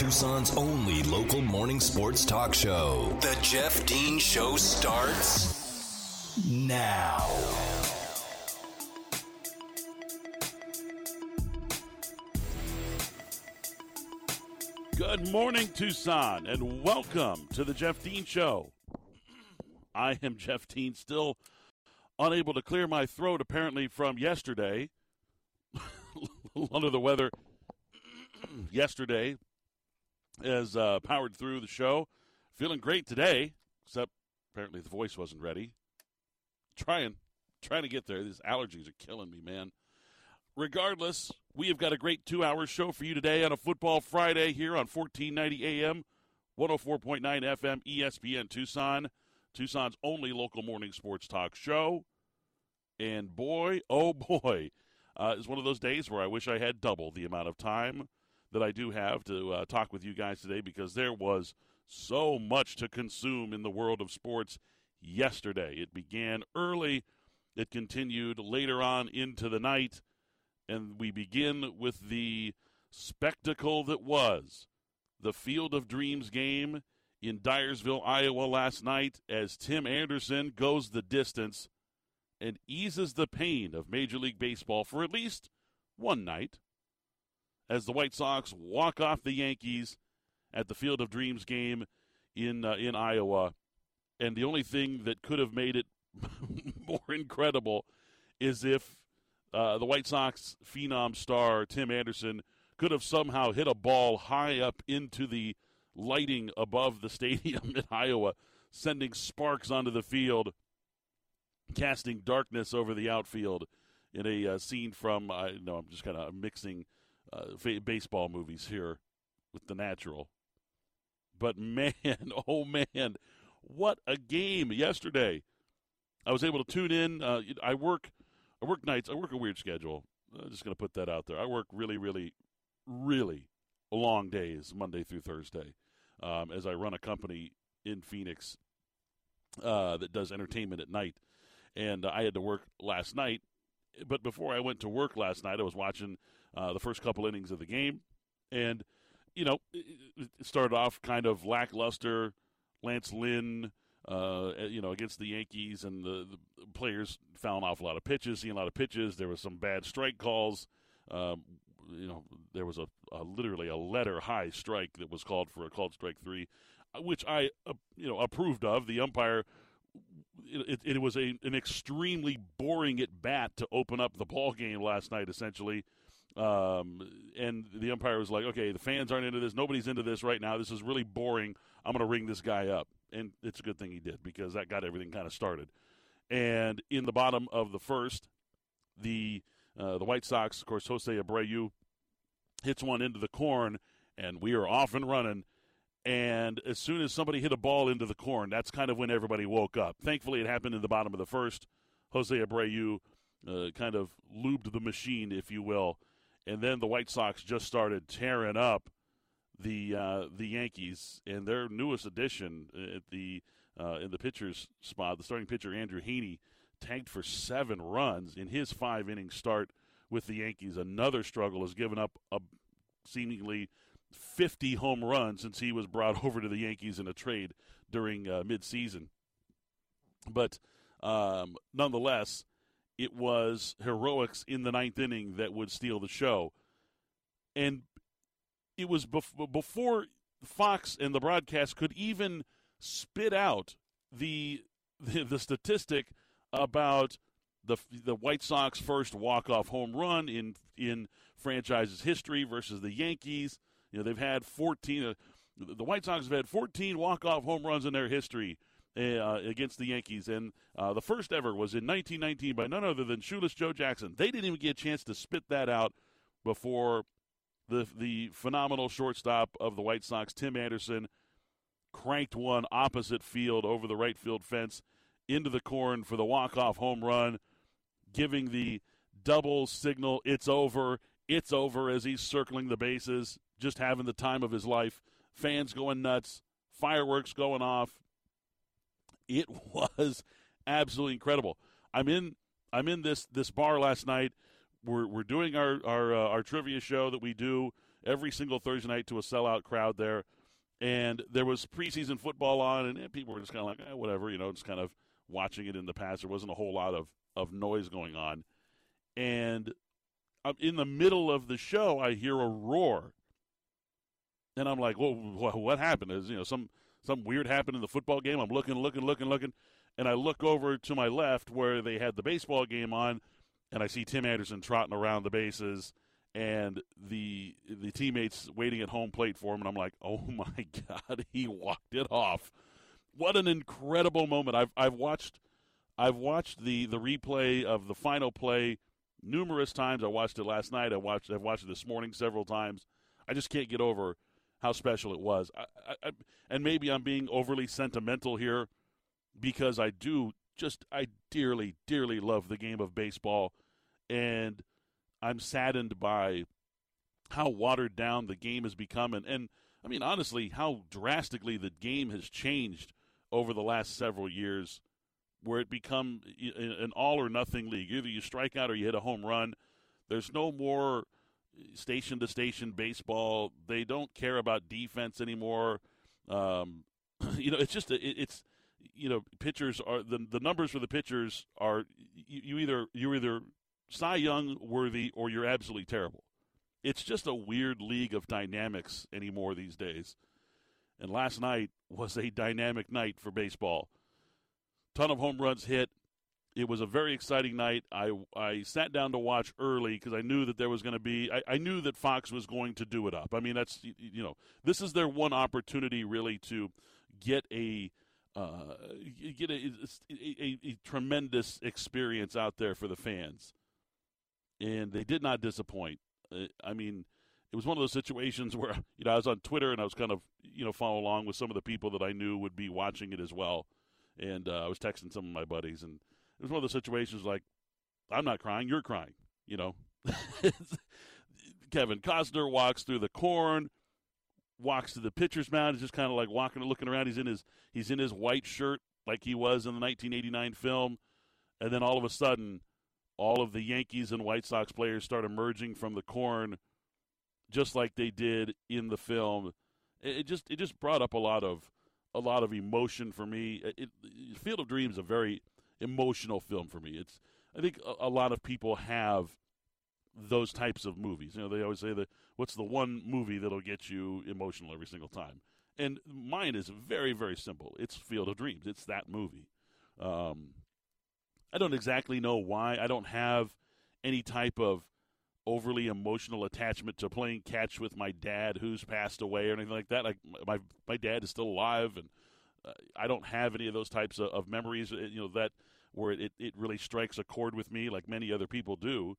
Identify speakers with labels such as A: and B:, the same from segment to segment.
A: Tucson's only local morning sports talk show. The Jeff Dean Show starts now.
B: Good morning, Tucson, and welcome to the Jeff Dean Show. I am Jeff Dean, still unable to clear my throat apparently from yesterday. Under the weather yesterday as uh, powered through the show. Feeling great today, except apparently the voice wasn't ready. Trying, trying to get there. These allergies are killing me, man. Regardless, we have got a great two-hour show for you today on a Football Friday here on 1490 AM, 104.9 FM, ESPN Tucson, Tucson's only local morning sports talk show. And boy, oh boy, uh, is one of those days where I wish I had double the amount of time that I do have to uh, talk with you guys today because there was so much to consume in the world of sports yesterday. It began early, it continued later on into the night, and we begin with the spectacle that was the Field of Dreams game in Dyersville, Iowa last night as Tim Anderson goes the distance and eases the pain of Major League Baseball for at least one night as the White Sox walk off the Yankees at the Field of Dreams game in uh, in Iowa. And the only thing that could have made it more incredible is if uh, the White Sox phenom star Tim Anderson could have somehow hit a ball high up into the lighting above the stadium in Iowa, sending sparks onto the field, casting darkness over the outfield in a uh, scene from I know I'm just kind of mixing uh, baseball movies here with the natural. But man, oh man, what a game yesterday! I was able to tune in. Uh, I work, I work nights. I work a weird schedule. I'm just going to put that out there. I work really, really, really long days, Monday through Thursday, um, as I run a company in Phoenix uh, that does entertainment at night. And uh, I had to work last night. But before I went to work last night, I was watching uh, the first couple innings of the game. And, you know, it started off kind of lackluster. Lance Lynn, uh, you know, against the Yankees, and the, the, players found off a lot of pitches, seeing a lot of pitches. There was some bad strike calls. Um, you know, there was a, a, literally a letter high strike that was called for a called strike three, uh, which I, uh, you know, approved of. The umpire it, it, was a, an extremely boring at bat to open up the ball game last night. Essentially, um, and the umpire was like, okay, the fans aren't into this. Nobody's into this right now. This is really boring. I'm going to ring this guy up. And it's a good thing he did because that got everything kind of started. And in the bottom of the first, the uh, the White Sox, of course, Jose Abreu hits one into the corn, and we are off and running. And as soon as somebody hit a ball into the corn, that's kind of when everybody woke up. Thankfully, it happened in the bottom of the first. Jose Abreu uh, kind of lubed the machine, if you will, and then the White Sox just started tearing up the uh, the Yankees and their newest addition at the uh, in the pitcher's spot, the starting pitcher Andrew Heaney tanked for seven runs in his five inning start with the Yankees. Another struggle has given up a seemingly 50 home runs since he was brought over to the Yankees in a trade during uh, midseason. But um, nonetheless, it was heroics in the ninth inning that would steal the show. And it was bef- before Fox and the broadcast could even spit out the, the, the statistic about the the White Sox first walk off home run in in franchise's history versus the Yankees. You know they've had 14. Uh, the White Sox have had 14 walk off home runs in their history uh, against the Yankees. And uh, the first ever was in 1919 by none other than Shoeless Joe Jackson. They didn't even get a chance to spit that out before the the phenomenal shortstop of the White Sox, Tim Anderson, cranked one opposite field over the right field fence into the corn for the walk off home run, giving the double signal. It's over. It's over as he's circling the bases, just having the time of his life. Fans going nuts, fireworks going off. It was absolutely incredible. I'm in I'm in this this bar last night. We're we're doing our our uh, our trivia show that we do every single Thursday night to a sellout crowd there. And there was preseason football on, and eh, people were just kind of like, eh, whatever, you know, just kind of watching it in the past. There wasn't a whole lot of, of noise going on. And um, in the middle of the show, I hear a roar. And I'm like, well, what happened? Is, you know, some, some weird happened in the football game? I'm looking, looking, looking, looking. And I look over to my left where they had the baseball game on, and I see Tim Anderson trotting around the bases and the the teammates waiting at home plate for him, and I'm like, oh my god, he walked it off. What an incredible moment! I've I've watched I've watched the the replay of the final play numerous times. I watched it last night. I watched I've watched it this morning several times. I just can't get over how special it was. I, I, and maybe I'm being overly sentimental here because I do just I dearly dearly love the game of baseball and I'm saddened by how watered down the game has become, and, and I mean honestly, how drastically the game has changed over the last several years, where it become an all or nothing league. Either you strike out or you hit a home run. There's no more station to station baseball. They don't care about defense anymore. Um, you know, it's just it, it's you know pitchers are the the numbers for the pitchers are you, you either you're either Cy Young worthy or you're absolutely terrible. It's just a weird league of dynamics anymore these days. And last night was a dynamic night for baseball. Ton of home runs hit. It was a very exciting night. I I sat down to watch early because I knew that there was going to be. I, I knew that Fox was going to do it up. I mean, that's you know, this is their one opportunity really to get a uh, get a, a, a, tremendous experience out there for the fans and they did not disappoint. Uh, I mean, it was one of those situations where you know I was on Twitter and I was kind of you know following along with some of the people that I knew would be watching it as well, and uh, I was texting some of my buddies, and it was one of the situations like I'm not crying, you're crying, you know. Kevin Costner walks through the corn, walks to the pitcher's mound. He's just kind of like walking and looking around. He's in his he's in his white shirt like he was in the 1989 film, and then all of a sudden all of the Yankees and White Sox players start emerging from the corn, just like they did in the film. It, just it just brought up a lot of a lot of emotion for me. It, it, Field of Dreams a very emotional film for me. It's I think a, a, lot of people have those types of movies. You know, they always say that what's the one movie that'll get you emotional every single time. And mine is very very simple. It's Field of Dreams. It's that movie. Um, I don't exactly know why. I don't have any type of overly emotional attachment to playing catch with my dad who's passed away or anything like that. Like my my dad is still alive, and uh, I don't have any of those types of, of, memories. Uh, you know that where it, it really strikes a chord with me, like many other people do.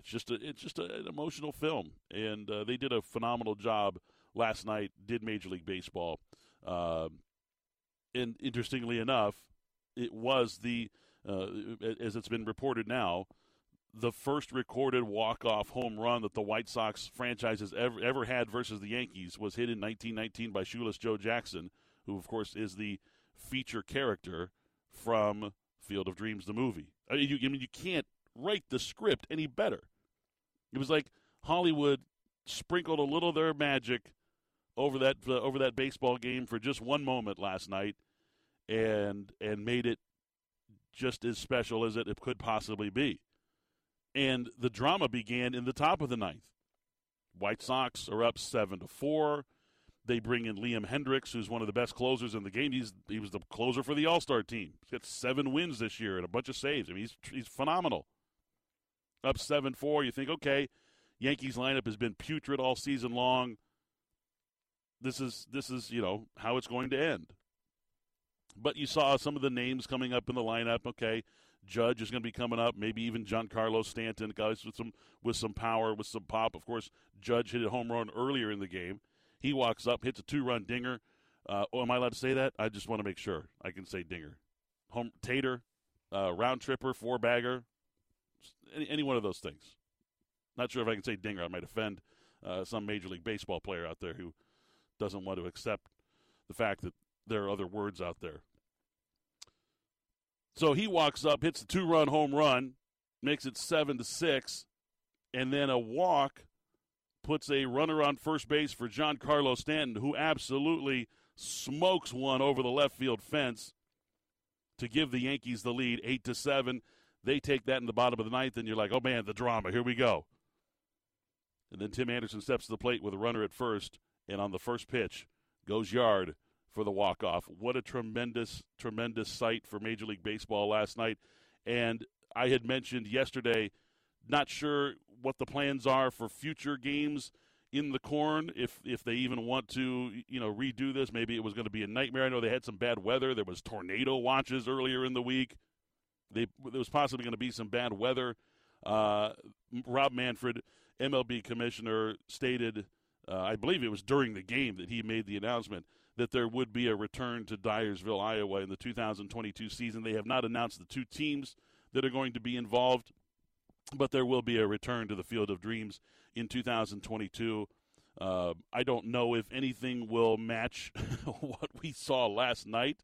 B: It's just a, it's just a, an emotional film, and uh, they did a phenomenal job last night. Did Major League Baseball, uh, and interestingly enough, it was the uh, as it's been reported now, the first recorded walk-off home run that the White Sox franchise has ever, ever had versus the Yankees was hit in 1919 by Shoeless Joe Jackson, who, of course, is the feature character from Field of Dreams, the movie. I mean, you, I mean, you can't write the script any better. It was like Hollywood sprinkled a little of their magic over that uh, over that baseball game for just one moment last night, and and made it just as special as it could possibly be. And the drama began in the top of the ninth. White Sox are up seven to four. They bring in Liam Hendriks, who's one of the best closers in the game. He's he was the closer for the All Star team. He's got seven wins this year and a bunch of saves. I mean, he's he's phenomenal. Up seven four. You think, okay, Yankees lineup has been putrid all season long. This is this is you know how it's going to end. But you saw some of the names coming up in the lineup. Okay, Judge is going to be coming up. Maybe even Giancarlo Stanton, guys with some with some power, with some pop. Of course, Judge hit a home run earlier in the game. He walks up, hits a two-run dinger. Uh, oh, am I allowed to say that? I just want to make sure I can say dinger. Home Tater, uh, round tripper, four bagger, any, any, one of those things. Not sure if I can say dinger. I might offend uh, some Major League Baseball player out there who doesn't want to accept the fact that there are other words out there. So he walks up, hits a two-run home run, makes it seven to six, and then a walk puts a runner on first base for Giancarlo Stanton, who absolutely smokes one over the left field fence to give the Yankees the lead, eight to seven. They take that in the bottom of the ninth, and you're like, oh man, the drama. Here we go. And then Tim Anderson steps to the plate with a runner at first, and on the first pitch goes yard for the walk off. What a tremendous, tremendous sight for Major League Baseball last night. And I had mentioned yesterday, not sure what the plans are for future games in the corn if if they even want to you know redo this. Maybe it was going to be a nightmare. I know they had some bad weather. There was tornado watches earlier in the week. They, there was possibly going to be some bad weather. Uh, rob manfred mlb commissioner stated uh, i believe it was during the game that he made the announcement that there would be a return to dyersville iowa in the 2022 season. They have not announced the two teams that are going to be involved but there will be a return to the Field of Dreams in 2022. Uh, I don't know if anything will match what we saw last night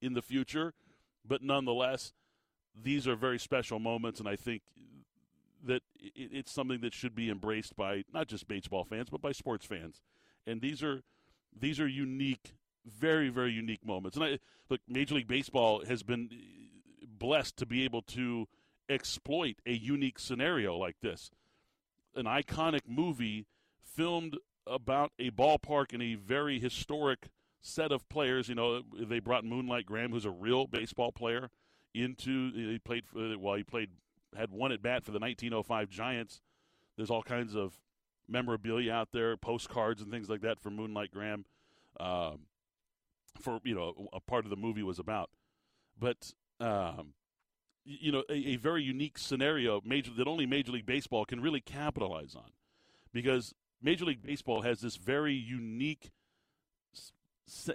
B: in the future, but nonetheless, these are very special moments, and I think that it's something that should be embraced by not just baseball fans, but by sports fans. And these are these are unique, very very unique moments. And I look, Major League Baseball has been blessed to be able to exploit a unique scenario like this. An iconic movie filmed about a ballpark in a very historic set of players. You know, they brought Moonlight Graham, who's a real baseball player, into. He played for, well, he played, had one at bat for the 1905 Giants. There's all kinds of memorabilia out there, postcards and things like that for Moonlight Graham. Um, for you know, a part of the movie was about, but um, you know, a, a very unique scenario major that only Major League Baseball can really capitalize on, because Major League Baseball has this very unique,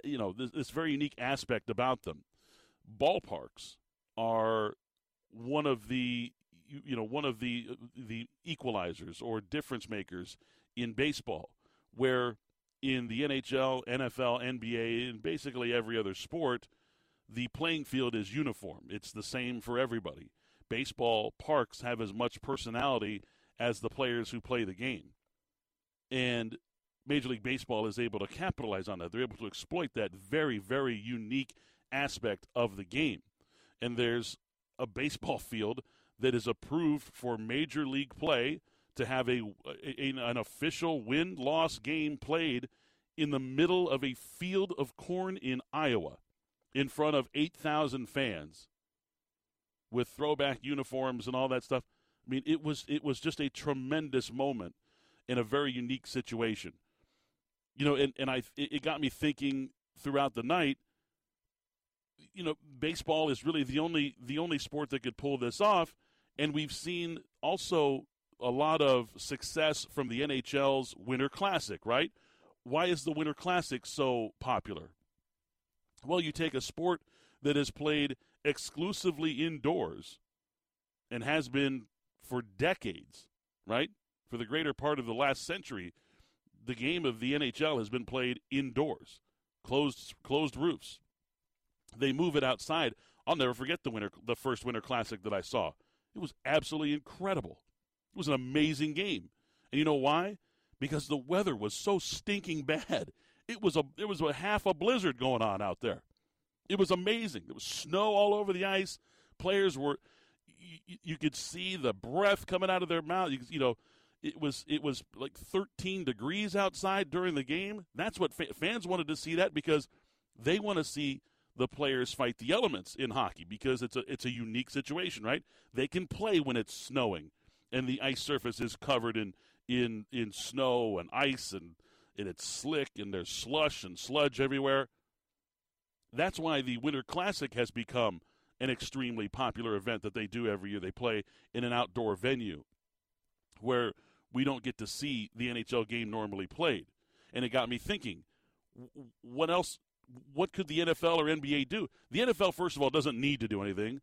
B: you know, this, this very unique aspect about them. Ballparks are one of the you know one of the the equalizers or difference makers in baseball where in the NHL, NFL, NBA and basically every other sport the playing field is uniform. It's the same for everybody. Baseball parks have as much personality as the players who play the game. And Major League Baseball is able to capitalize on that. They're able to exploit that very, very unique aspect of the game. And there's a baseball field that is approved for Major League play to have a, a an official win loss game played in the middle of a field of corn in Iowa in front of 8,000 fans with throwback uniforms and all that stuff. I mean, it was it was just a tremendous moment in a very unique situation. You know, and, and I it got me thinking throughout the night. You know, baseball is really the only the only sport that could pull this off, and we've seen also a lot of success from the NHL's Winter Classic, right? Why is the Winter Classic so popular? Well, you take a sport that is played exclusively indoors and has been for decades, right? For the greater part of the last century, the game of the NHL has been played indoors, closed closed roofs. They move it outside. I'll never forget the winter the first winter classic that I saw. It was absolutely incredible. It was an amazing game. And you know why? Because the weather was so stinking bad. It was a it was a half a blizzard going on out there. It was amazing. There was snow all over the ice. Players were you, you could see the breath coming out of their mouth. You, you, know, it was it was like 13 degrees outside during the game. That's what fa- fans wanted to see that because they want to see the players fight the elements in hockey because it's a it's a unique situation, right? They can play when it's snowing and the ice surface is covered in in in snow and ice and and it's slick and there's slush and sludge everywhere. That's why the Winter Classic has become an extremely popular event that they do every year. They play in an outdoor venue where we don't get to see the NHL game normally played. And it got me thinking, what else what could the NFL or NBA do? The NFL first of all doesn't need to do anything.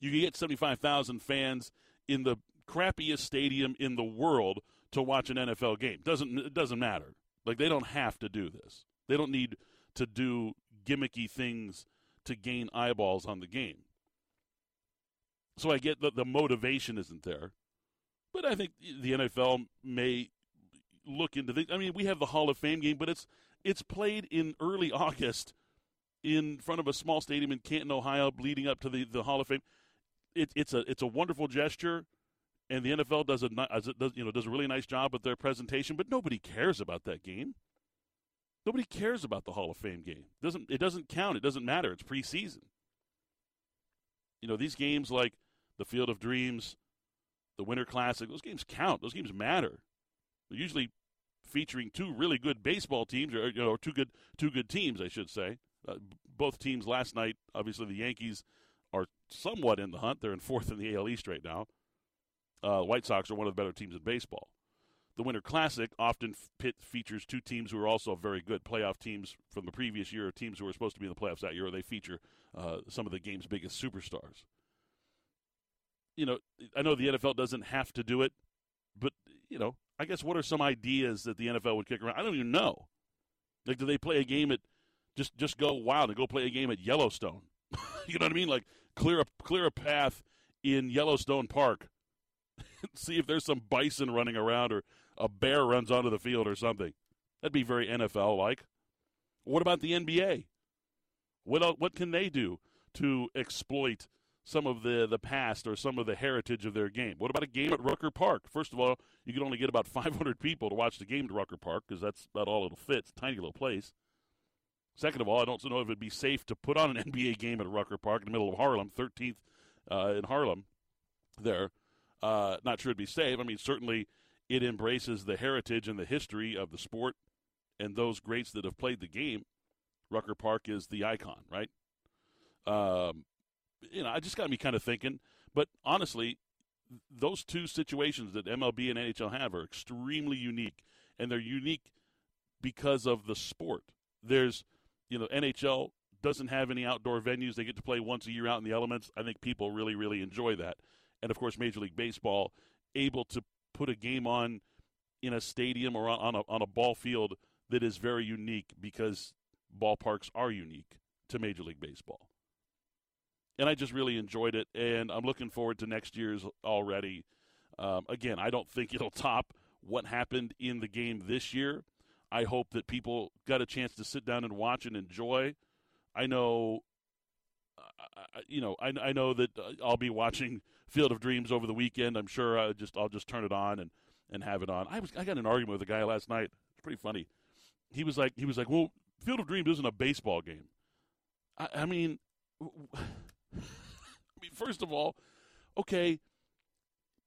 B: You can get 75,000 fans in the crappiest stadium in the world to watch an NFL game. Doesn't it doesn't matter. Like they don't have to do this. They don't need to do gimmicky things to gain eyeballs on the game. So I get that the motivation isn't there. But I think the NFL may look into things. I mean, we have the Hall of Fame game, but it's it's played in early August in front of a small stadium in Canton, Ohio, leading up to the, the Hall of Fame. It, it's a it's a wonderful gesture, and the NFL does a does you know does a really nice job with their presentation. But nobody cares about that game. Nobody cares about the Hall of Fame game. It doesn't it doesn't count? It doesn't matter. It's preseason. You know these games like the Field of Dreams, the Winter Classic. Those games count. Those games matter. They're usually featuring two really good baseball teams, or you know, two good two good teams, I should say. Uh, both teams last night, obviously the Yankees are somewhat in the hunt. They're in fourth in the AL East right now. Uh, White Sox are one of the better teams in baseball. The Winter Classic often features two teams who are also very good playoff teams from the previous year, or teams who were supposed to be in the playoffs that year, or they feature uh, some of the game's biggest superstars. You know, I know the NFL doesn't have to do it, but you know, I guess what are some ideas that the NFL would kick around? I don't even know. Like, do they play a game at just just go wild and go play a game at Yellowstone? you know what I mean? Like clear a clear a path in Yellowstone Park. See if there's some bison running around or a bear runs onto the field or something. That'd be very NFL like. What about the NBA? What what can they do to exploit some of the, the past or some of the heritage of their game. What about a game at Rucker Park? First of all, you can only get about 500 people to watch the game at Rucker Park because that's about all it'll fit. It's a tiny little place. Second of all, I don't know if it'd be safe to put on an NBA game at Rucker Park in the middle of Harlem, 13th uh, in Harlem there. Uh, not sure it'd be safe. I mean, certainly it embraces the heritage and the history of the sport and those greats that have played the game. Rucker Park is the icon, right? Um, you know, I just got me kind of thinking. But honestly, those two situations that MLB and NHL have are extremely unique, and they're unique because of the sport. There's, you know, NHL doesn't have any outdoor venues. They get to play once a year out in the elements. I think people really, really enjoy that. And of course, Major League Baseball able to put a game on in a stadium or on a on a ball field that is very unique because ballparks are unique to Major League Baseball and I just really enjoyed it, and I'm looking forward to next year's already. Um, again, I don't think it'll top what happened in the game this year. I hope that people got a chance to sit down and watch and enjoy. I know, uh, you know, I, I know that uh, I'll be watching Field of Dreams over the weekend. I'm sure I just I'll just turn it on and, and have it on. I was I got an argument with a guy last night. It's pretty funny. He was like he was like, well, Field of Dreams isn't a baseball game. I, I mean. I mean, first of all, okay,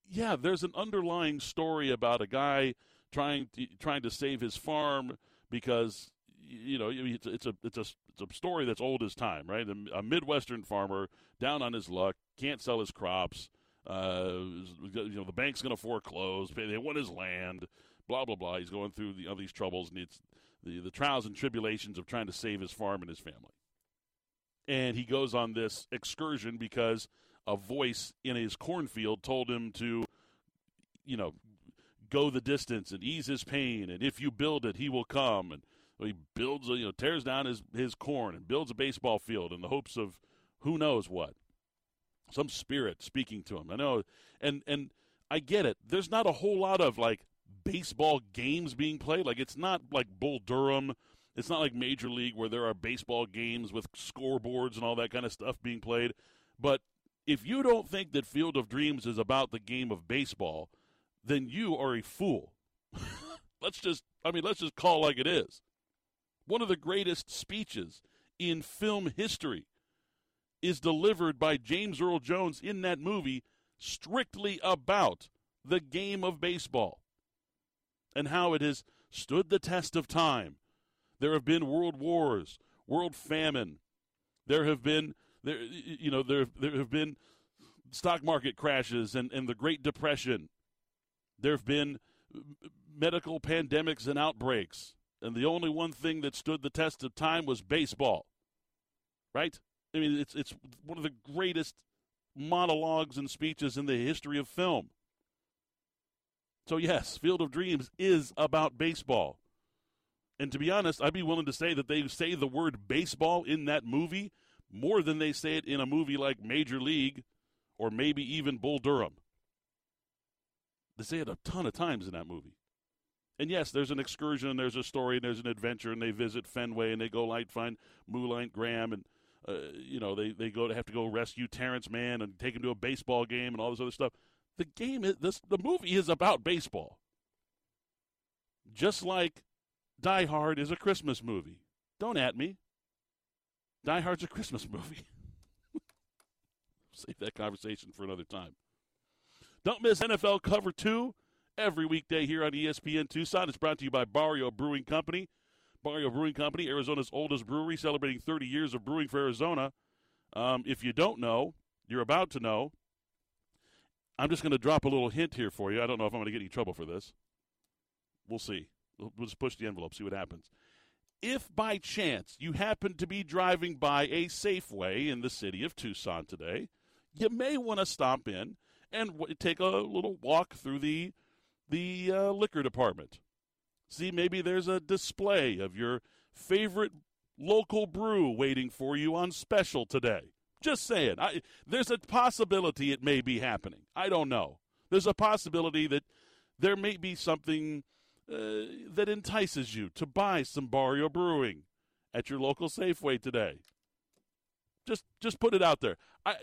B: yeah, there's an underlying story about a guy trying to, trying to save his farm because you know it's, it's a it's a it's a story that's old as time, right? A midwestern farmer down on his luck, can't sell his crops. Uh, you know, the bank's going to foreclose. They want his land. Blah blah blah. He's going through the, all these troubles, and it's the the trials and tribulations of trying to save his farm and his family and he goes on this excursion because a voice in his cornfield told him to, you know, go the distance and ease his pain, and if you build it, he will come. And he builds, you know, tears down his his corn and builds a baseball field in the hopes of who knows what, some spirit speaking to him. I know, and and I get it. There's not a whole lot of like baseball games being played. Like it's not like Bull Durham it's not like Major League where there are baseball games with scoreboards and all that kind of stuff being played. But if you don't think that Field of Dreams is about the game of baseball, then you are a fool. let's just, I mean, let's just call like it is. One of the greatest speeches in film history is delivered by James Earl Jones in that movie strictly about the game of baseball and how it has stood the test of time there have been world wars, world famine. There have been there you know there there have been stock market crashes and, and the Great Depression. There have been medical pandemics and outbreaks. And the only one thing that stood the test of time was baseball. Right? I mean, it's it's one of the greatest monologues and speeches in the history of film. So yes, Field of Dreams is about baseball. And to be honest, I'd be willing to say that they say the word baseball in that movie more than they say it in a movie like Major League or maybe even Bull Durham. They say it a ton of times in that movie. And yes, there's an excursion, and there's a story, and there's an adventure, and they visit Fenway, and they go light find Moonlight Graham, and uh, you know they they go to have to go rescue Terrence Mann and take him to a baseball game and all this other stuff. The game is this. The movie is about baseball, just like Die Hard is a Christmas movie. Don't at me. Die Hard's a Christmas movie. Save that conversation for another time. Don't miss NFL Cover 2 every weekday here on ESPN Tucson. It's brought to you by Barrio Brewing Company. Barrio Brewing Company, Arizona's oldest brewery, celebrating 30 years of brewing for Arizona. Um, if you don't know, you're about to know. I'm just going to drop a little hint here for you. I don't know if I'm going to get any trouble for this. We'll see. We'll, we'll just push the envelope, see what happens. If by chance you happen to be driving by a Safeway in the city of Tucson today, you may want to stop in and w- take a little walk through the the uh, liquor department. See, maybe there's a display of your favorite local brew waiting for you on special today. Just saying. I, there's a possibility it may be happening. I don't know. There's a possibility that there may be something uh, that entices you to buy some Barrio Brewing at your local Safeway today. Just just put it out there. I,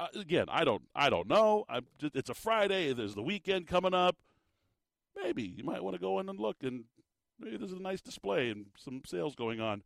B: I again, I don't I don't know. Just, it's a Friday. There's the weekend coming up. Maybe you might want to go in and look, and maybe there's a nice display and some sales going on.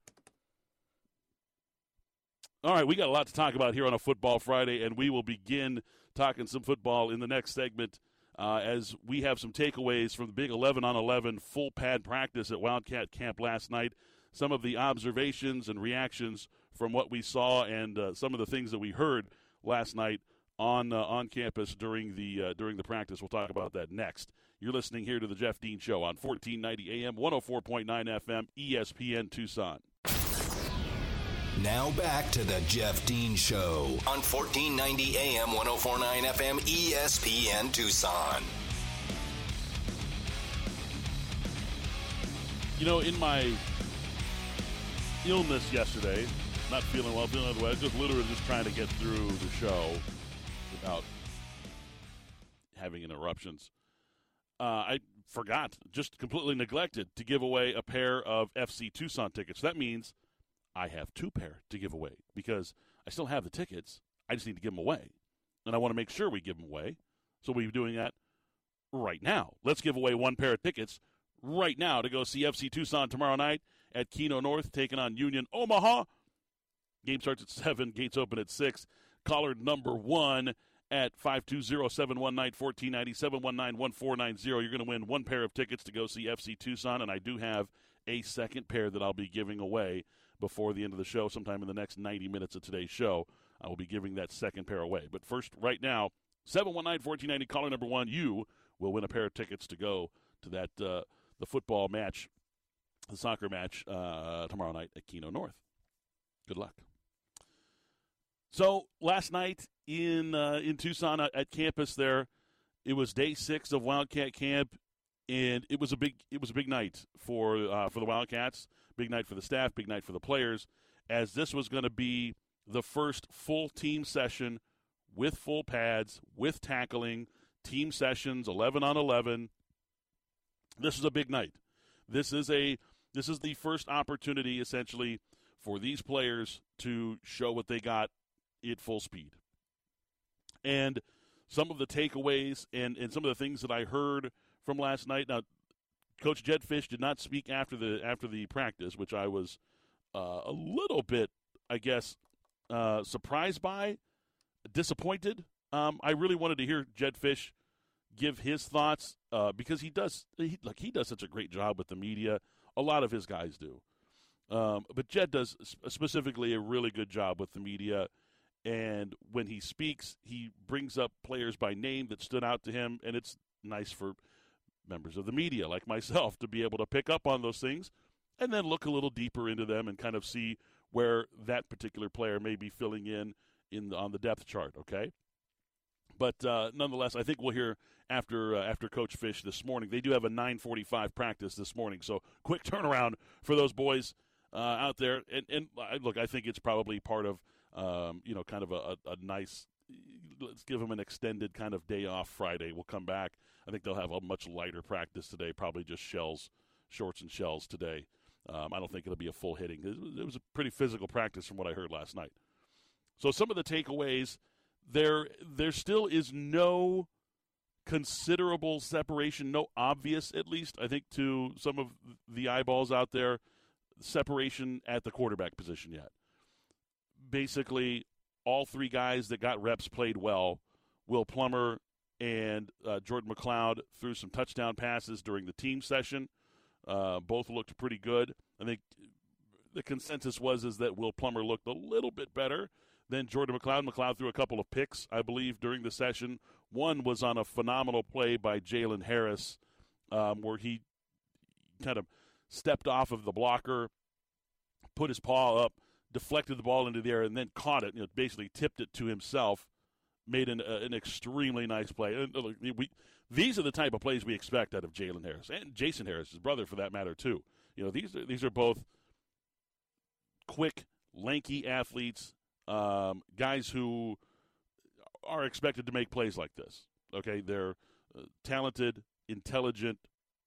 B: All right, we got a lot to talk about here on a Football Friday, and we will begin talking some football in the next segment uh, as we have some takeaways from the big 11 on 11 full pad practice at Wildcat Camp last night. Some of the observations and reactions from what we saw, and uh, some of the things that we heard last night on uh, on campus during the uh, during the practice. We'll talk about that next. You're listening here to the Jeff Dean Show on 1490 AM, 104.9 FM, ESPN Tucson.
A: Now back to the Jeff Dean Show on 1490 AM 1049 FM ESPN Tucson.
B: You know, in my illness yesterday, not feeling well, feeling otherwise, just literally just trying to get through the show without having interruptions. Uh, I forgot, just completely neglected to give away a pair of FC Tucson tickets. That means I have two pair to give away because I still have the tickets. I just need to give them away. And I want to make sure we give them away. So we'll be doing that right now. Let's give away one pair of tickets right now to go see FC Tucson tomorrow night at Kino North, taking on Union Omaha. Game starts at 7, gates open at 6. Caller number one at 520-719-1490, 719-1490. You're going to win one pair of tickets to go see FC Tucson, and I do have a second pair that I'll be giving away before the end of the show, sometime in the next 90 minutes of today's show. I will be giving that second pair away. But first, right now, 719-1490, caller number one, you will win a pair of tickets to go to that uh, the football match, the soccer match uh, tomorrow night at Kino North. Good luck. So last night in uh, in Tucson at, at campus, there it was day six of Wildcat Camp, and it was a big it was a big night for uh, for the Wildcats. Big night for the staff. Big night for the players, as this was going to be the first full team session with full pads, with tackling, team sessions, eleven on eleven. This is a big night. This is a this is the first opportunity essentially for these players to show what they got at full speed. And some of the takeaways and, and some of the things that I heard from last night. Now, Coach Jedd Fisch did not speak after the after the practice, which I was uh, a little bit, I guess, uh, surprised by, disappointed. Um, I really wanted to hear Jedd Fisch give his thoughts uh, because he does he, like he does such a great job with the media. A lot of his guys do, um, but Jedd does specifically a really good job with the media. And when he speaks, he brings up players by name that stood out to him, and it's nice for members of the media like myself to be able to pick up on those things and then look a little deeper into them and kind of see where that particular player may be filling in in the, on the depth chart. Okay, but uh, nonetheless, I think we'll hear after uh, after Coach Fisch this morning. They do have a 9:45 practice this morning, so quick turnaround for those boys uh, out there. And, and look, I think it's probably part of um, you know kind of a, a, nice let's give them an extended kind of day off Friday. We'll come back. I think they'll have a much lighter practice today, probably just shells, shorts and shells today. Um, I don't think it'll be a full hitting. It was a pretty physical practice from what I heard last night. So some of the takeaways there there still is no considerable separation, no obvious at least I think to some of the eyeballs out there separation at the quarterback position yet. Basically, all three guys that got reps played well. Will Plummer and uh, Jordan McCloud threw some touchdown passes during the team session. Uh, both looked pretty good. I think the consensus was is that Will Plummer looked a little bit better than Jordan McCloud. McCloud threw a couple of picks, I believe, during the session. One was on a phenomenal play by Jalen Harris, um, where he kind of stepped off of the blocker, put his paw up, deflected the ball into the air, and then caught it. You know, basically tipped it to himself. Made an, uh, an extremely nice play. And, uh, we, these are the type of plays we expect out of Jalen Harris and Jason Harris, his brother, for that matter, too. You know, these are, these are both quick, lanky athletes, um, guys who are expected to make plays like this. Okay, they're uh, talented, intelligent,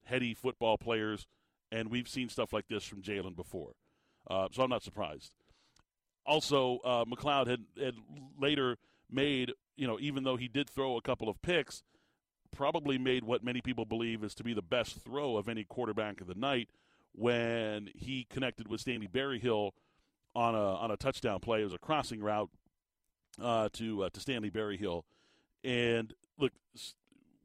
B: heady football players, and we've seen stuff like this from Jalen before. Uh, so I'm not surprised. Also, uh, McCloud had, had later made, you know, even though he did throw a couple of picks, probably made what many people believe is to be the best throw of any quarterback of the night when he connected with Stanley Berryhill on a on a touchdown play. It was a crossing route uh, to uh, to Stanley Berryhill, and look,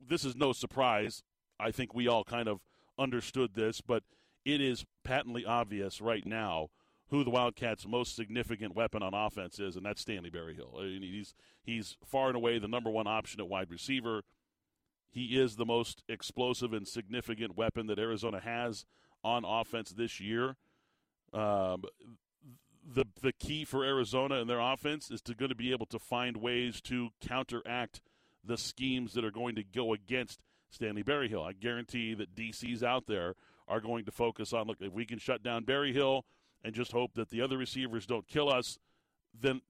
B: this is no surprise. I think we all kind of understood this, but it is patently obvious right now who the Wildcats' most significant weapon on offense is, and that's Stanley Berryhill. I mean, he's he's far and away the number one option at wide receiver. He is the most explosive and significant weapon that Arizona has on offense this year. Um, the the key for Arizona and their offense is to going to be able to find ways to counteract the schemes that are going to go against Stanley Berryhill. I guarantee that DC's out there are going to focus on look if we can shut down Berryhill and just hope that the other receivers don't kill us, then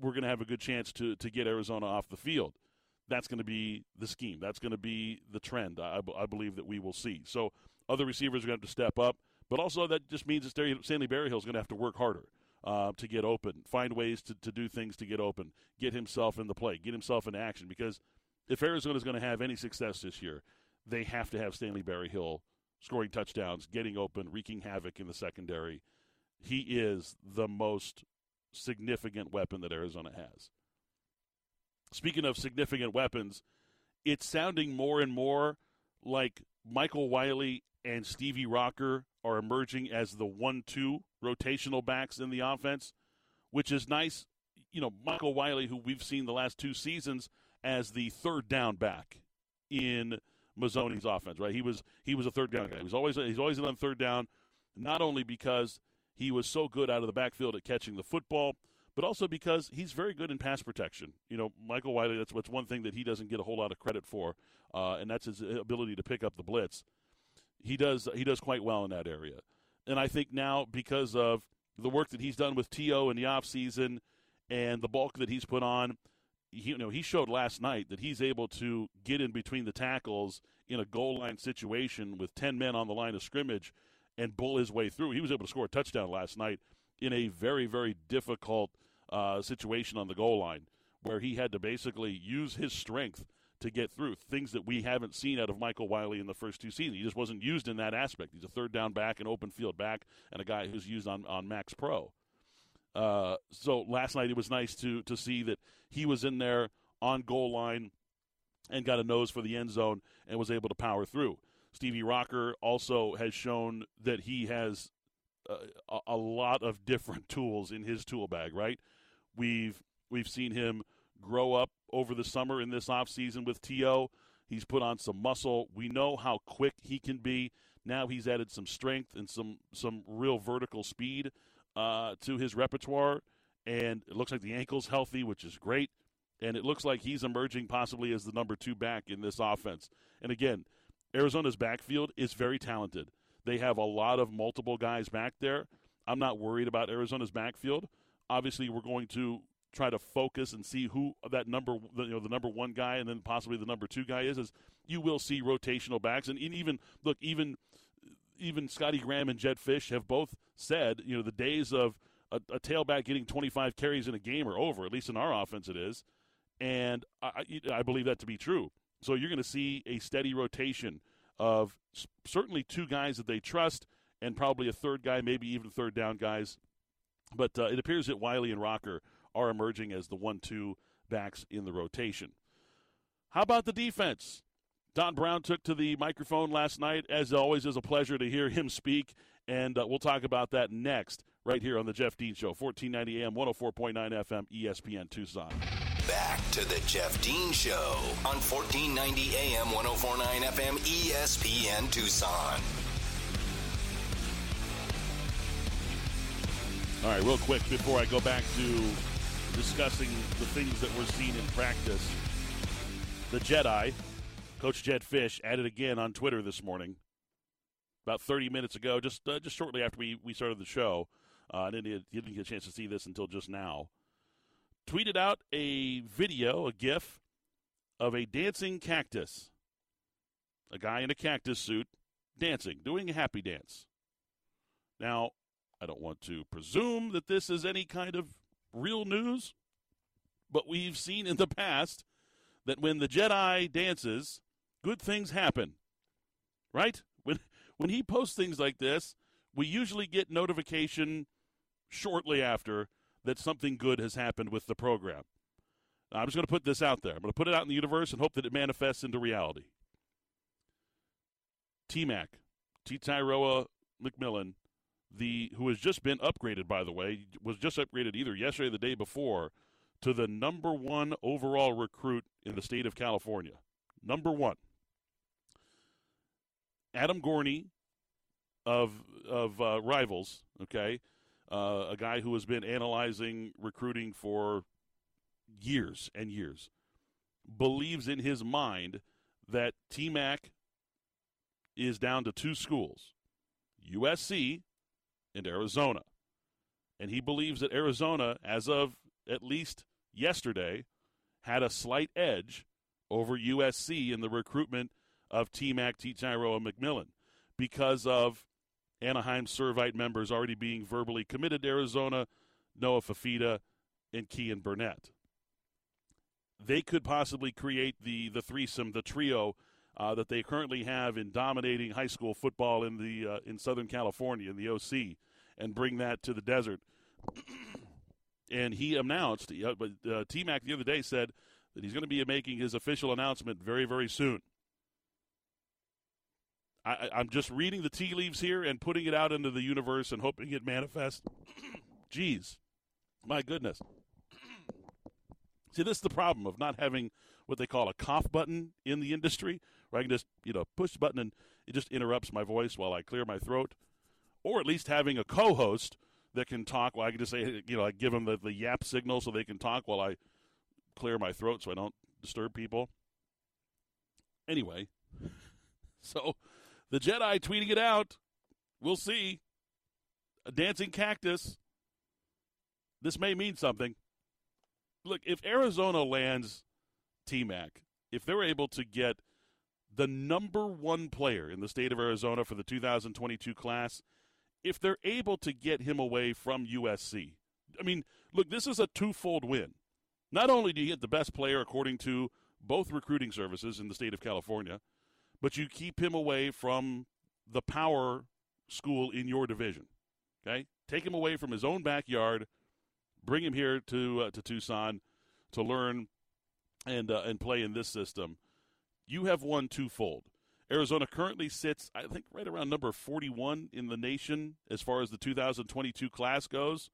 B: we're going to have a good chance to to get Arizona off the field. That's going to be the scheme. That's going to be the trend. I, I believe that we will see. So other receivers are going to have to step up, but also that just means that Stanley Berryhill is going to have to work harder uh, to get open, find ways to, to do things to get open, get himself in the play, get himself in action. Because if Arizona is going to have any success this year, they have to have Stanley Berryhill scoring touchdowns, getting open, wreaking havoc in the secondary. He is the most significant weapon that Arizona has. Speaking of significant weapons, it's sounding more and more like Michael Wiley and Stevie Rocker are emerging as the one-two rotational backs in the offense, which is nice. You know, Michael Wiley, who we've seen the last two seasons as the third down back in Mazzone's offense, right? He was he was a third down guy. He was always he's always on third down, not only because he was so good out of the backfield at catching the football, but also because he's very good in pass protection. You know, Michael Wiley, that's what's one thing that he doesn't get a whole lot of credit for, uh, and that's his ability to pick up the blitz he does he does quite well in that area. And I think now because of the work that he's done with To in the offseason and the bulk that he's put on, he, you know, he showed last night that he's able to get in between the tackles in a goal line situation with 10 men on the line of scrimmage and bull his way through. He was able to score a touchdown last night in a very, very difficult uh, situation on the goal line where he had to basically use his strength to get through. Things that we haven't seen out of Michael Wiley in the first two seasons. He just wasn't used in that aspect. He's a third down back, an open field back, and a guy who's used on, on Max Pro. Uh, so last night it was nice to to see that he was in there on goal line and got a nose for the end zone and was able to power through. Stevie Rocker also has shown that he has a, a lot of different tools in his tool bag. Right? We've we've seen him grow up over the summer in this offseason with To. He's put on some muscle. We know how quick he can be. Now he's added some strength and some some real vertical speed uh, to his repertoire, and it looks like the ankle's healthy, which is great. And it looks like he's emerging possibly as the number two back in this offense. And again, Arizona's backfield is very talented. They have a lot of multiple guys back there. I'm not worried about Arizona's backfield. Obviously, we're going to try to focus and see who that number, you know, the number one guy and then possibly the number two guy is, is you will see rotational backs. And even, look, even even Scottie Graham and Jedd Fisch have both said, you know, the days of a, a, tailback getting 25 carries in a game are over. At least in our offense, it is, and I, I believe that to be true. So you're going to see a steady rotation of certainly two guys that they trust, and probably a third guy, maybe even third down guys. But uh, it appears that Wiley and Rocker are emerging as the one-two backs in the rotation. How about the defense? Don Brown took to the microphone last night. As always, is a pleasure to hear him speak, and uh, we'll talk about that next, right here on the Jeff Dean Show, 1490 AM, 104.9 FM, ESPN Tucson.
A: Back to the Jeff Dean Show on 1490 AM, 104.9 FM, ESPN Tucson.
B: All right, real quick before I go back to discussing the things that we're seeing in practice, the Jedi Coach Jedd Fisch, added again on Twitter this morning, about 30 minutes ago, just uh, just shortly after we, we started the show. Uh, I didn't, didn't get a chance to see this until just now. Tweeted out a video, a GIF, of a dancing cactus. A guy in a cactus suit dancing, doing a happy dance. Now, I don't want to presume that this is any kind of real news, but we've seen in the past that when the Jedi dances, good things happen. Right? When when he posts things like this, we usually get notification shortly after that something good has happened with the program. I'm just going to put this out there. I'm going to put it out in the universe and hope that it manifests into reality. T-Mac, Tetairoa McMillan, the who has just been upgraded, by the way, was just upgraded either yesterday or the day before to the number one overall recruit in the state of California. Number one. Adam Gorney of of uh, Rivals, okay, uh, a guy who has been analyzing recruiting for years and years, believes in his mind that TMAC is down to two schools, USC and Arizona. And he believes that Arizona, as of at least yesterday, had a slight edge over USC in the recruitment of T-Mac, T-Tyro, and McMillan because of Anaheim Servite members already being verbally committed to Arizona, Noah Fifita and Kean Burnett. They could possibly create the, the threesome, the trio uh, that they currently have in dominating high school football in the uh, in Southern California in the OC, and bring that to the desert. and he announced, uh, but uh, T Mac the other day said that he's going to be making his official announcement very, very soon. I, I'm just reading the tea leaves here and putting it out into the universe and hoping it manifests. Jeez, my goodness. See, this is the problem of not having what they call a cough button in the industry, where I can just, you know, push the button and it just interrupts my voice while I clear my throat. Or at least having a co host that can talk while I can just say, you know, I give them the, the yap signal so they can talk while I clear my throat so I don't disturb people. Anyway, so the Jedi tweeting it out. We'll see. A dancing cactus. This may mean something. Look, if Arizona lands T Mac, if they're able to get the number one player in the state of Arizona for the 2022 class, if they're able to get him away from USC, I mean, look, this is a twofold win. Not only do you get the best player according to both recruiting services in the state of California, but you keep him away from the power school in your division. Okay, take him away from his own backyard, bring him here to uh, to Tucson to learn and uh, and play in this system. You have won twofold. Arizona currently sits, I think, right around number 41 in the nation as far as the 2022 class goes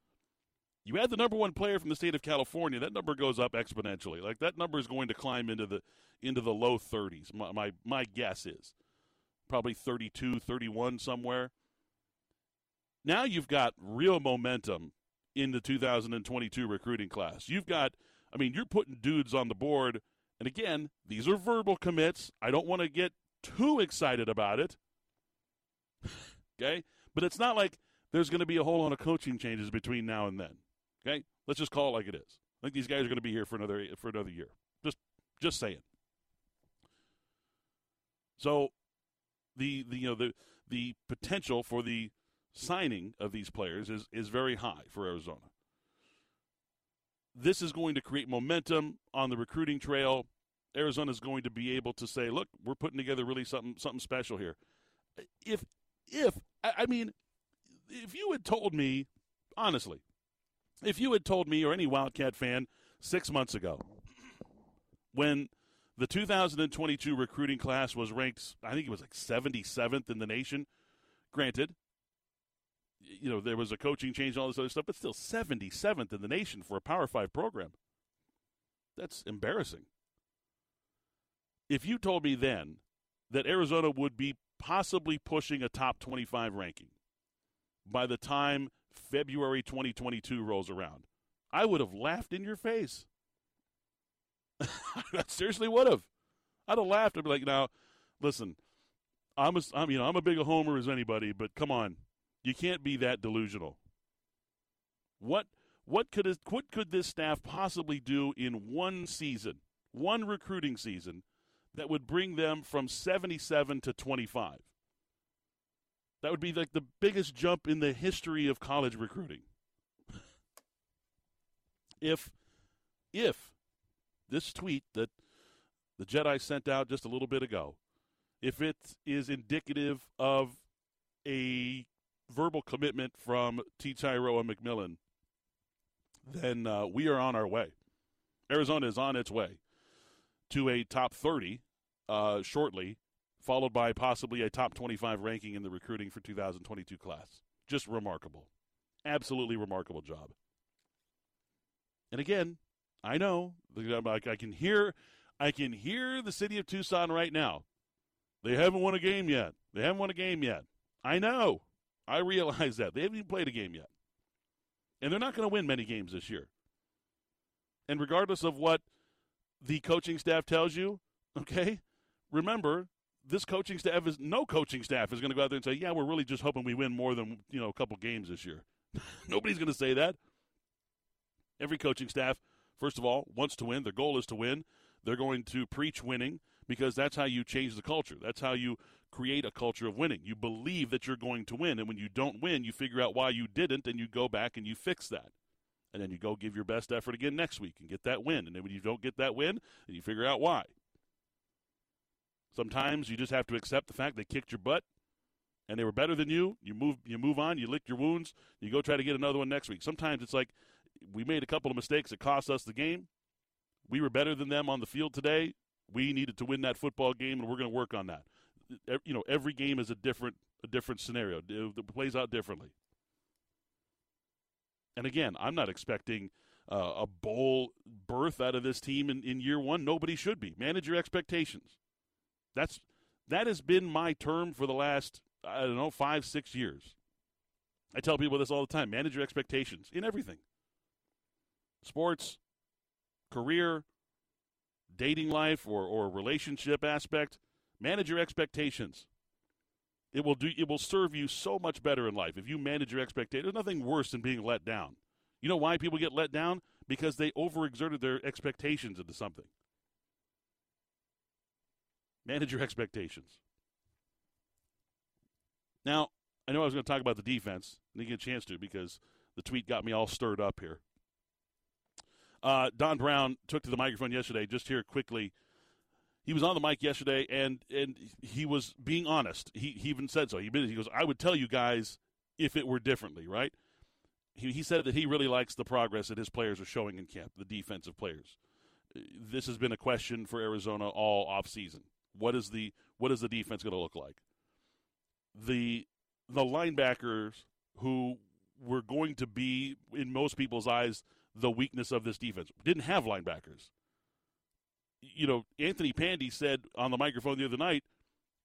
B: you add the number one player from the state of California, that number goes up exponentially. Like that number is going to climb into the into the low 30s. My my, my guess is probably 32, 31 somewhere. Now you've got real momentum in the 2022 recruiting class. You've got I mean, you're putting dudes on the board and again, these are verbal commits. I don't want to get too excited about it. okay? But it's not like there's going to be a whole lot of coaching changes between now and then. Okay? Let's just call it like it is. I think these guys are going to be here for another for another year. Just just saying. So the, the you know the the potential for the signing of these players is is very high for Arizona. This is going to create momentum on the recruiting trail. Arizona is going to be able to say, "Look, we're putting together really something something special here." If if I mean, if you had told me honestly, if you had told me or any Wildcat fan six months ago when the 2022 recruiting class was ranked, I think it was like 77th in the nation. Granted, you know, there was a coaching change and all this other stuff, but still 77th in the nation for a Power Five program. That's embarrassing. If you told me then that Arizona would be possibly pushing a top 25 ranking by the time February 2022 rolls around, I would have laughed in your face. I seriously would have. I'd have laughed. I'd be like, now, listen, I'm a, I'm you know I'm a big a homer as anybody, but come on, you can't be that delusional. What what could what could this staff possibly do in one season, one recruiting season, that would bring them from 77 to 25? That would be like the biggest jump in the history of college recruiting. if if this tweet that the Jedi sent out just a little bit ago, if it is indicative of a verbal commitment from T. Tyro and McMillan, then uh, we are on our way. Arizona is on its way to a top 30 uh, shortly, followed by possibly a top 25 ranking in the recruiting for 2022 class. Just remarkable. Absolutely remarkable job. And again, I know. I can hear, I can hear the city of Tucson right now. They haven't won a game yet. They haven't won a game yet. I know. I realize that they haven't even played a game yet, and they're not going to win many games this year. And regardless of what the coaching staff tells you, okay, remember this coaching staff is no coaching staff is going to go out there and say, "Yeah, we're really just hoping we win more than you know a couple games this year." Nobody's going to say that. Every coaching staff first of all, wants to win. Their goal is to win. They're going to preach winning because that's how you change the culture. That's how you create a culture of winning. You believe that you're going to win. And when you don't win, you figure out why you didn't and you go back and you fix that. And then you go give your best effort again next week and get that win. And then when you don't get that win, then you figure out why. Sometimes you just have to accept the fact they kicked your butt and they were better than you. You move you move on, you lick your wounds, you go try to get another one next week. Sometimes it's like we made a couple of mistakes that cost us the game. We were better than them on the field today. We needed to win that football game, and we're going to work on that. You know, every game is a different a different scenario. It plays out differently. And again, I'm not expecting uh, a bowl berth out of this team in, in year one. Nobody should be. Manage your expectations. That's that has been my term for the last I don't know five six years. I tell people this all the time. Manage your expectations in everything sports, career, dating life, or, or relationship aspect, manage your expectations. It will do. It will serve you so much better in life if you manage your expectations. There's nothing worse than being let down. You know why people get let down? Because they overexerted their expectations into something. Manage your expectations. Now, I know I was going to talk about the defense. I didn't get a chance to because the tweet got me all stirred up here. Uh, Don Brown took to the microphone yesterday, just here quickly. He was on the mic yesterday, and and he was being honest. He he even said so. He he goes, I would tell you guys if it were differently, right? He he said that he really likes the progress that his players are showing in camp, the defensive players. This has been a question for Arizona all off season. What is the what is the defense going to look like? The the linebackers who were going to be in most people's eyes the weakness of this defense. Didn't have linebackers. You know, Anthony Pandy said on the microphone the other night,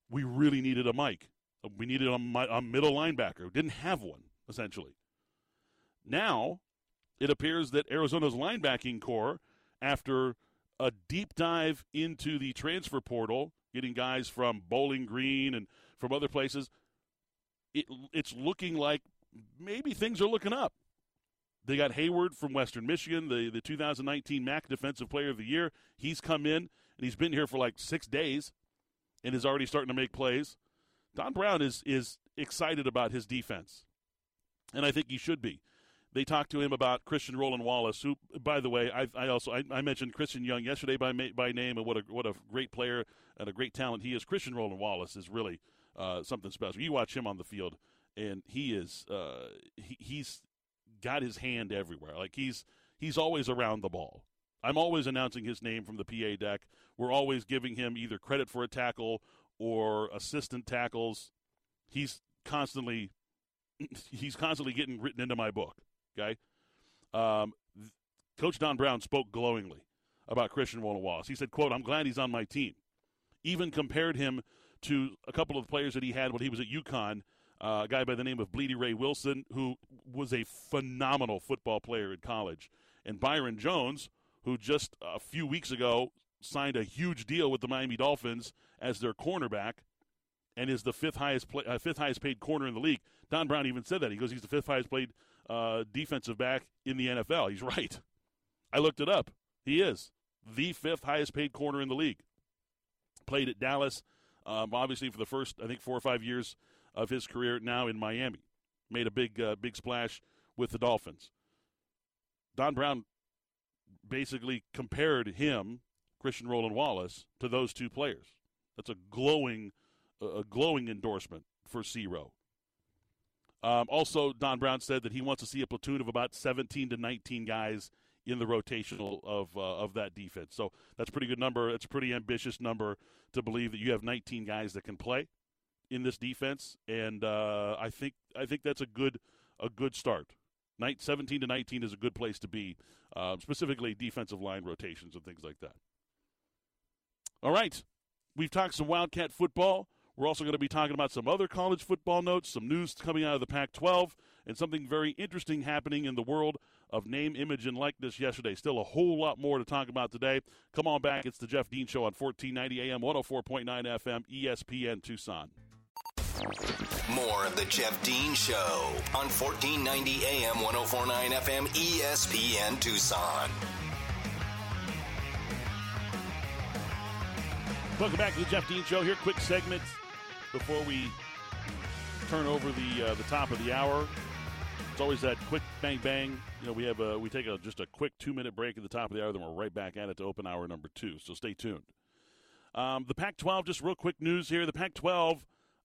B: we really needed a mic. We needed a, a middle linebacker. Didn't have one, essentially. Now, it appears that Arizona's linebacking core, after a deep dive into the transfer portal, getting guys from Bowling Green and from other places, it, it's looking like maybe things are looking up They got Hayward from Western Michigan, the, the 2019 MAC Defensive Player of the Year. He's come in, and he's been here for like six days and is already starting to make plays. Don Brown is, is excited about his defense, and I think he should be. They talked to him about Christian Roland Wallace, who, by the way, I, I also I, I, mentioned Christian Young yesterday by by name, and what a what a great player and a great talent he is. Christian Roland Wallace is really uh, something special. You watch him on the field, and he is uh, he, he's got his hand everywhere. Like he's he's always around the ball. I'm always announcing his name from the PA deck. We're always giving him either credit for a tackle or assistant tackles. He's constantly he's constantly getting written into my book. Okay. Um, Coach Don Brown spoke glowingly about Christian Wallace. He said, "quote I'm glad he's on my team." Even compared him to a couple of players that he had when he was at UConn. Uh, a guy by the name of Blidi Wreh-Wilson, who was a phenomenal football player in college, and Byron Jones, who just a few weeks ago signed a huge deal with the Miami Dolphins as their cornerback, and is the fifth highest play, uh, fifth highest paid corner in the league. Don Brown even said that he goes, he's the fifth highest paid uh, defensive back in the NFL. He's right. I looked it up. He is the fifth highest paid corner in the league. Played at Dallas, um, obviously for the first I think four or five years of his career. Now in Miami, made a big uh, big splash with the Dolphins. Don Brown basically compared him, Christian Roland Wallace, to those two players. That's a glowing, a glowing endorsement for C. Um, also, Don Brown said that he wants to see a platoon of about 17 to 19 guys in the rotational of uh, of that defense. So that's a pretty good number. That's a pretty ambitious number to believe that you have 19 guys that can play in this defense, and uh, I think I think that's a good a good start. Night 17 to 19 is a good place to be, uh, specifically defensive line rotations and things like that. All right, we've talked some Wildcat football. We're also going to be talking about some other college football notes, some news coming out of the Pac 12, and something very interesting happening in the world of name, image, and likeness yesterday. Still a whole lot more to talk about today. Come on back. It's the Jeff Dean Show on 1490 AM, 104.9 FM, ESPN Tucson.
A: More of the Jeff Dean Show on 1490 AM, 104.9 FM, ESPN Tucson.
B: Welcome back to the Jeff Dean Show. Here, quick segment before we turn over the uh, the top of the hour. It's always that quick bang bang. You know, we have a we take a just a quick two minute break at the top of the hour, then we're right back at it to open hour number two. So stay tuned. Um, the Pac-12, just real quick news here. The Pac-12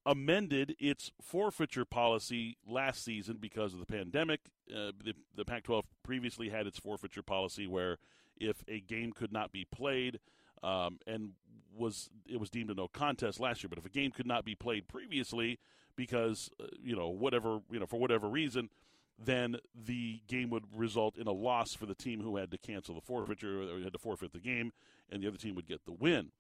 B: amended its forfeiture policy last season because of the pandemic. Uh, the, the Pac-12 previously had its forfeiture policy where if a game could not be played um, and was it was deemed a no contest last year. But if a game could not be played previously because uh, you know whatever you know for whatever reason, then the game would result in a loss for the team who had to cancel the forfeiture or had to forfeit the game, and the other team would get the win.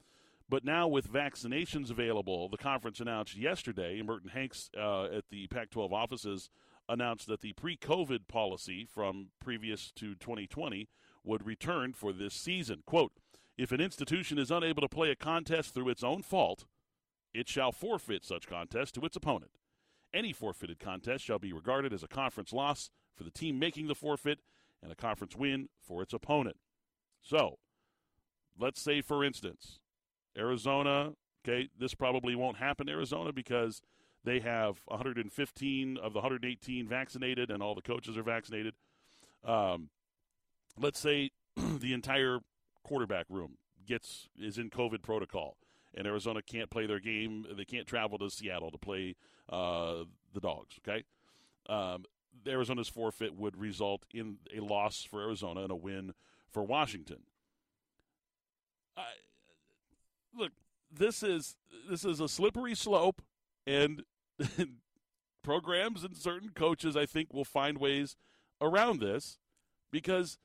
B: But now, with vaccinations available, the conference announced yesterday, Merton Hanks uh, at the Pac 12 offices announced that the pre COVID policy from previous to 2020 would return for this season. Quote, if an institution is unable to play a contest through its own fault, it shall forfeit such contest to its opponent. Any forfeited contest shall be regarded as a conference loss for the team making the forfeit and a conference win for its opponent. So, let's say, for instance, Arizona, okay, this probably won't happen Arizona because they have 115 of the 118 vaccinated and all the coaches are vaccinated. Um, let's say the entire quarterback room gets is in COVID protocol, and Arizona can't play their game. They can't travel to Seattle to play uh, the Dogs. Okay, um, Arizona's forfeit would result in a loss for Arizona and a win for Washington. I, look, this is this is a slippery slope, and programs and certain coaches, I think, will find ways around this because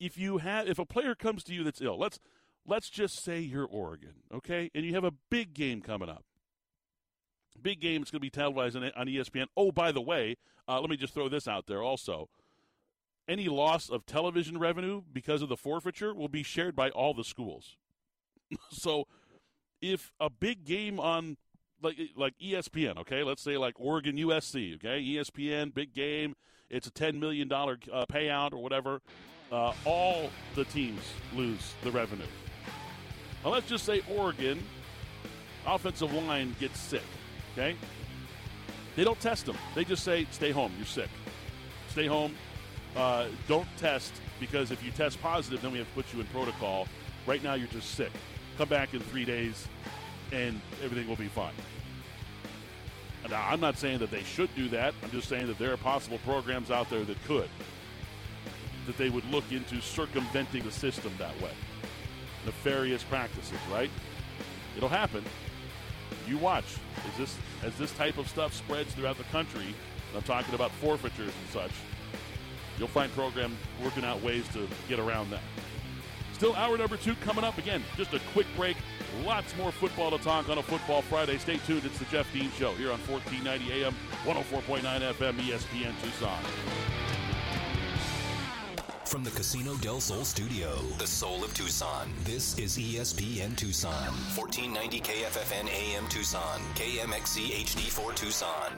B: if you have if a player comes to you that's ill, let's let's just say you're Oregon, okay, and you have a big game coming up. Big game. It's going to be televised on, ESPN. Oh, by the way, uh, let me just throw this out there also. Any loss of television revenue because of the forfeiture will be shared by all the schools. so, if a big game on like like ESPN, okay, let's say like Oregon USC, okay, ESPN big game, it's a $10 million uh, payout or whatever, uh, all the teams lose the revenue. Now, let's just say Oregon offensive line gets sick, okay? They don't test them. They just say, stay home, you're sick. Stay home. Uh, don't test because if you test positive, then we have to put you in protocol. Right now, you're just sick. Come back in three days and everything will be fine. Now, I'm not saying that they should do that. I'm just saying that there are possible programs out there that could, that they would look into circumventing the system that way. Nefarious practices, right? It'll happen. You watch. As this as this type of stuff spreads throughout the country, I'm talking about forfeitures and such, you'll find programs working out ways to get around that. Still, hour number two coming up again. Just a quick break. Lots more football to talk on a Football Friday. Stay tuned. It's the Jeff Dean Show here on 1490 AM, 104.9 FM, ESPN Tucson.
A: From the Casino del Sol studio, the soul of Tucson, this is ESPN Tucson. 1490 KFFN AM Tucson, KMXC HD4 Tucson.